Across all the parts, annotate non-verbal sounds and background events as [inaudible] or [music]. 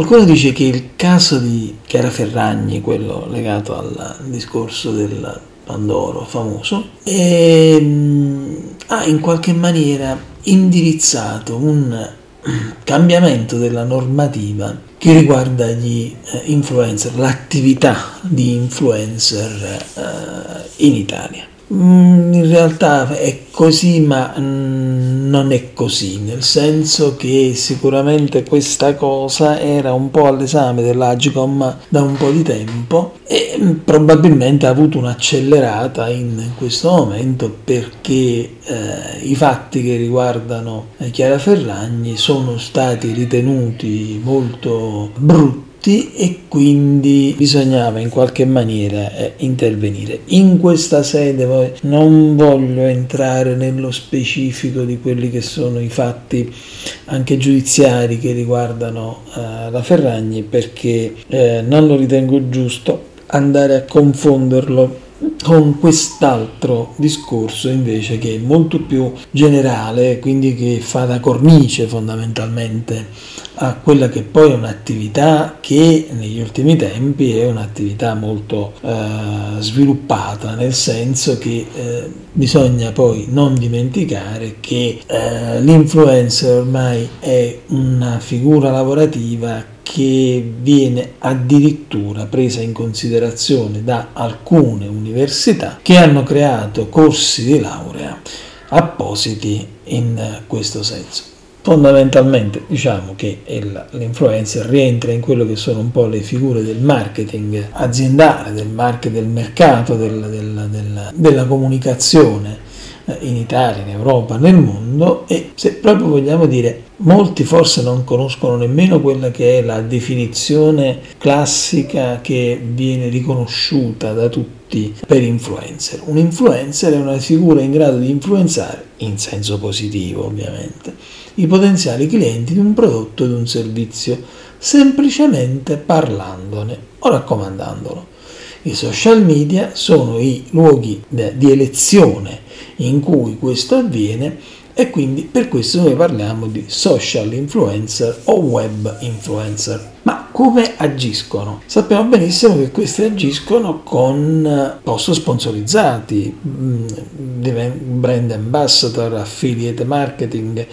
Qualcuno dice che il caso di Chiara Ferragni, quello legato al discorso del Pandoro famoso, è, mm, ha in qualche maniera indirizzato un [clears throat] cambiamento della normativa che riguarda gli eh, influencer, l'attività di influencer eh, in Italia. Mm, in realtà è così, ma mm, non è così, nel senso che sicuramente questa cosa era un po' all'esame dell'Agcom da un po' di tempo e mm, probabilmente ha avuto un'accelerata in questo momento perché eh, i fatti che riguardano eh, Chiara Ferragni sono stati ritenuti molto brutti tutti e quindi bisognava in qualche maniera eh, intervenire. In questa sede poi non voglio entrare nello specifico di quelli che sono i fatti anche giudiziari che riguardano eh, la Ferragni perché eh, non lo ritengo giusto andare a confonderlo con quest'altro discorso invece che è molto più generale, quindi che fa da cornice fondamentalmente a quella che poi è un'attività che negli ultimi tempi è un'attività molto eh, sviluppata, nel senso che eh, bisogna poi non dimenticare che eh, l'influencer ormai è una figura lavorativa che viene addirittura presa in considerazione da alcune università che hanno creato corsi di laurea appositi in questo senso. Fondamentalmente diciamo che l'influencer rientra in quello che sono un po' le figure del marketing aziendale, del marketing del mercato, del, del, del, della comunicazione eh, in Italia, in Europa, nel mondo e se proprio vogliamo dire molti forse non conoscono nemmeno quella che è la definizione classica che viene riconosciuta da tutti per influencer. Un influencer è una figura in grado di influenzare, in senso positivo ovviamente, i potenziali clienti di un prodotto o di un servizio, semplicemente parlandone o raccomandandolo. I social media sono i luoghi di elezione in cui questo avviene e quindi per questo noi parliamo di social influencer o web influencer. Ma come agiscono? Sappiamo benissimo che questi agiscono con eh, post sponsorizzati, mm, brand ambassador, affiliate marketing,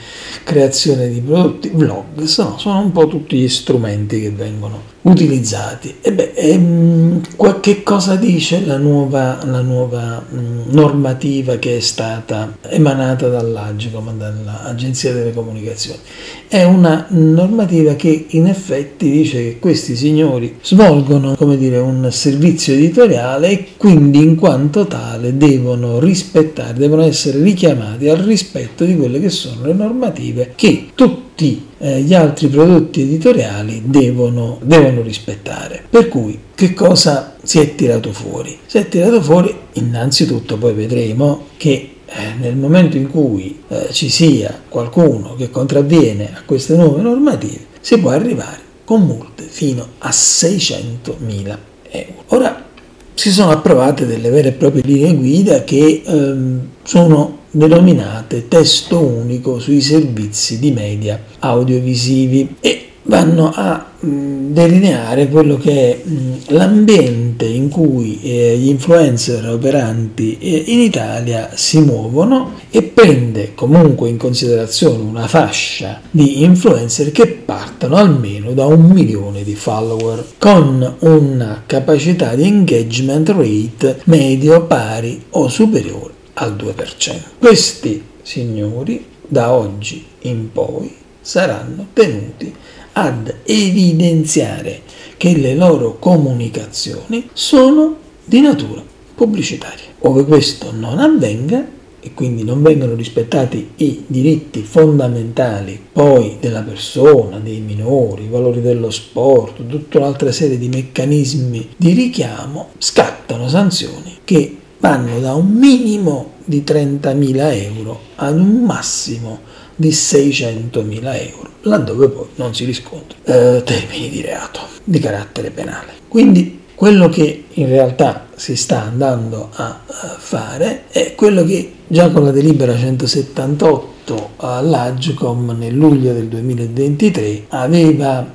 creazione di prodotti, vlog, sono, sono un po' tutti gli strumenti che vengono utilizzati. E beh, ehm, che cosa dice la nuova, la nuova mm, normativa che è stata emanata dall'Agicom, dall'Agenzia delle Comunicazioni? È una normativa che in effetti dice che questi signori svolgono, come dire, un servizio editoriale e quindi in quanto tale devono rispettare, devono essere richiamati al rispetto di quelle che sono le normative che tutti eh, gli altri prodotti editoriali devono, devono rispettare. Per cui che cosa si è tirato fuori? Si è tirato fuori innanzitutto, poi vedremo che eh, nel momento in cui eh, ci sia qualcuno che contravviene a queste nuove normative, si può arrivare con multe fino a 600.000 euro. Ora si sono approvate delle vere e proprie linee guida che ehm, sono denominate testo unico sui servizi di media audiovisivi e vanno a mh, delineare quello che è mh, l'ambiente in cui eh, gli influencer operanti eh, in Italia si muovono e prende comunque in considerazione una fascia di influencer che partono almeno da un milione di follower con una capacità di engagement rate medio pari o superiore al 2%. Questi signori da oggi in poi saranno tenuti ad evidenziare che le loro comunicazioni sono di natura pubblicitaria. Ove questo non avvenga e quindi non vengono rispettati i diritti fondamentali poi della persona, dei minori, i valori dello sport, tutta un'altra serie di meccanismi di richiamo, scattano sanzioni che vanno da un minimo di 30.000 euro ad un massimo di 600.000 euro, laddove poi non si riscontrano eh, termini di reato di carattere penale. Quindi Quello che in realtà si sta andando a fare è quello che già con la delibera 178 all'Agcom nel luglio del 2023 aveva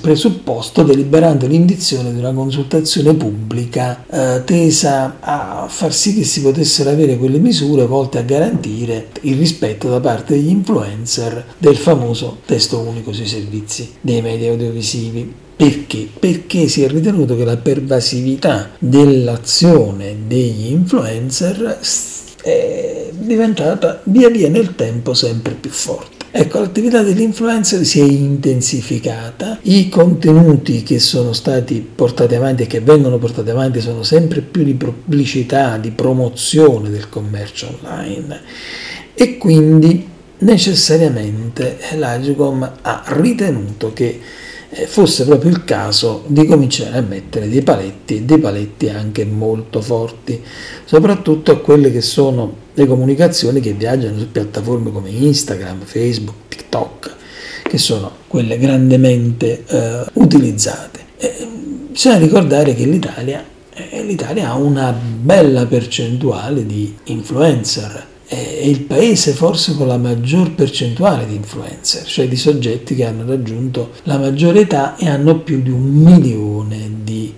presupposto deliberando l'indizione di una consultazione pubblica eh, tesa a far sì che si potessero avere quelle misure volte a garantire il rispetto da parte degli influencer del famoso testo unico sui servizi dei media audiovisivi. Perché? Perché si è ritenuto che la pervasività dell'azione degli influencer è diventata via via nel tempo sempre più forte. Ecco, l'attività dell'influencer si è intensificata, i contenuti che sono stati portati avanti e che vengono portati avanti sono sempre più di pubblicità, di promozione del commercio online e quindi necessariamente l'Agicom ha ritenuto che fosse proprio il caso di cominciare a mettere dei paletti e dei paletti anche molto forti, soprattutto a quelle che sono le comunicazioni che viaggiano su piattaforme come Instagram, Facebook, TikTok, che sono quelle grandemente eh, utilizzate. Eh, bisogna ricordare che l'Italia, eh, l'Italia ha una bella percentuale di influencer è il paese forse con la maggior percentuale di influencer, cioè di soggetti che hanno raggiunto la maggiore età e hanno più di un milione di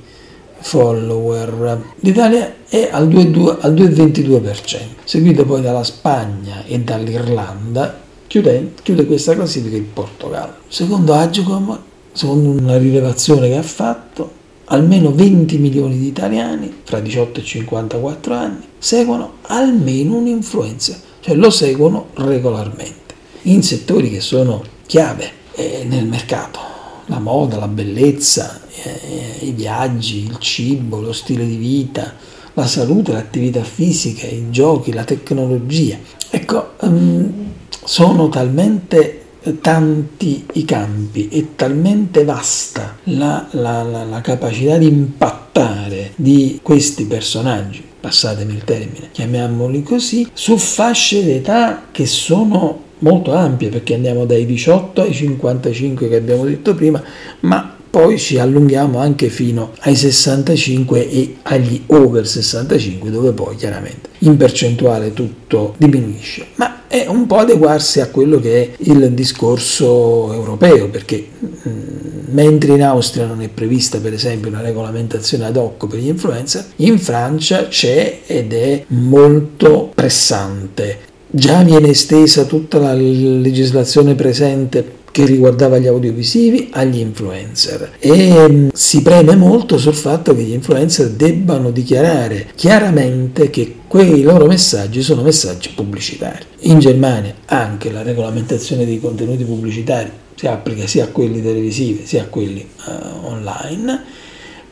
follower. L'Italia è al 2,22%, seguito poi dalla Spagna e dall'Irlanda, chiude, chiude questa classifica il Portogallo. Secondo Agicom, secondo una rilevazione che ha fatto, almeno 20 milioni di italiani fra 18 e 54 anni seguono almeno un influencer, cioè lo seguono regolarmente, in settori che sono chiave eh, nel mercato, la moda, la bellezza, eh, i viaggi, il cibo, lo stile di vita, la salute, l'attività fisica, i giochi, la tecnologia. Ecco, um, sono talmente tanti i campi, è talmente vasta la, la, la, la capacità di impattare di questi personaggi passatemi il termine, chiamiamoli così, su fasce d'età che sono molto ampie perché andiamo dai 18 ai 55 che abbiamo detto prima, ma poi ci allunghiamo anche fino ai 65 e agli over 65 dove poi chiaramente in percentuale tutto diminuisce. Ma è un po' adeguarsi a quello che è il discorso europeo perché mm, mentre in Austria non è prevista per esempio una regolamentazione ad hoc per gli influencer in Francia c'è ed è molto pressante. Già viene estesa tutta la legislazione presente che riguardava gli audiovisivi agli influencer e mm, si preme molto sul fatto che gli influencer debbano dichiarare chiaramente che quei loro messaggi sono messaggi pubblicitari. In Germania anche la regolamentazione dei contenuti pubblicitari si applica sia a quelli televisivi sia a quelli uh, online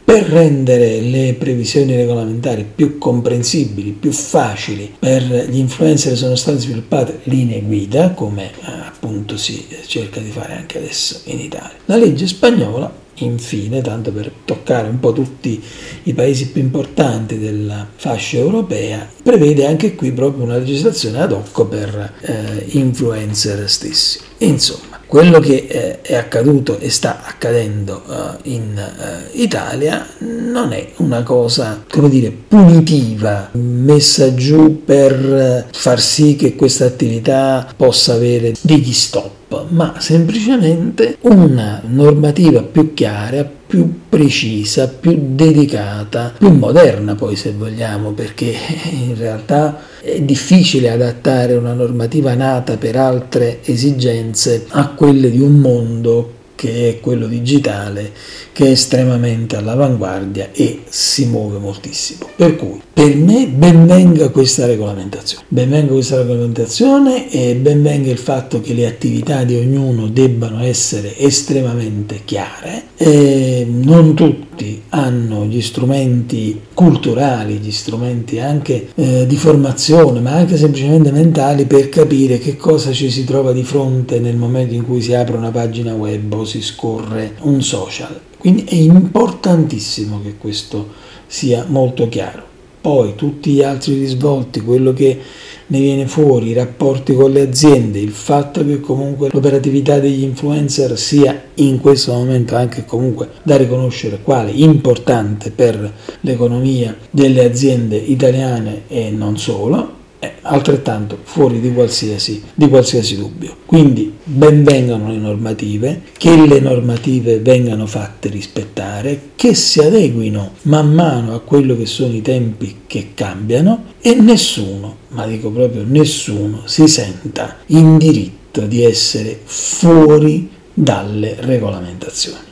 per rendere le previsioni regolamentari più comprensibili, più facili per gli influencer sono state sviluppate linee guida, come eh, appunto si cerca di fare anche adesso in Italia. La legge spagnola, infine, tanto per toccare un po' tutti i paesi più importanti della fascia europea, prevede anche qui proprio una legislazione ad hoc per eh, influencer stessi. Insomma, quello che eh, è accaduto e sta accadendo uh, in uh, Italia non è una cosa, come dire, punitiva, messa giù per far sì che questa attività possa avere degli stop ma semplicemente una normativa più chiara, più precisa, più dedicata, più moderna poi se vogliamo, perché [laughs] in realtà è difficile adattare una normativa nata per altre esigenze a quelle di un mondo che è quello digitale, che è estremamente all'avanguardia e si muove moltissimo. Per cui, per me, benvenga questa regolamentazione. Benvenga questa regolamentazione e benvenga il fatto che le attività di ognuno debbano essere estremamente chiare. E non tutti hanno gli strumenti culturali, gli strumenti anche eh, di formazione, ma anche semplicemente mentali per capire che cosa ci si trova di fronte nel momento in cui si apre una pagina web o si scorre un social. Quindi è importantissimo che questo sia molto chiaro. Poi tutti gli altri risvolti, quello che ne viene fuori i rapporti con le aziende, il fatto che comunque l'operatività degli influencer sia in questo momento anche comunque da riconoscere quale importante per l'economia delle aziende italiane e non solo, altrettanto fuori di qualsiasi, di qualsiasi dubbio. Quindi benvengano le normative, che le normative vengano fatte rispettare, che si adeguino man mano a quello che sono i tempi che cambiano e nessuno, ma dico proprio nessuno, si senta in diritto di essere fuori dalle regolamentazioni.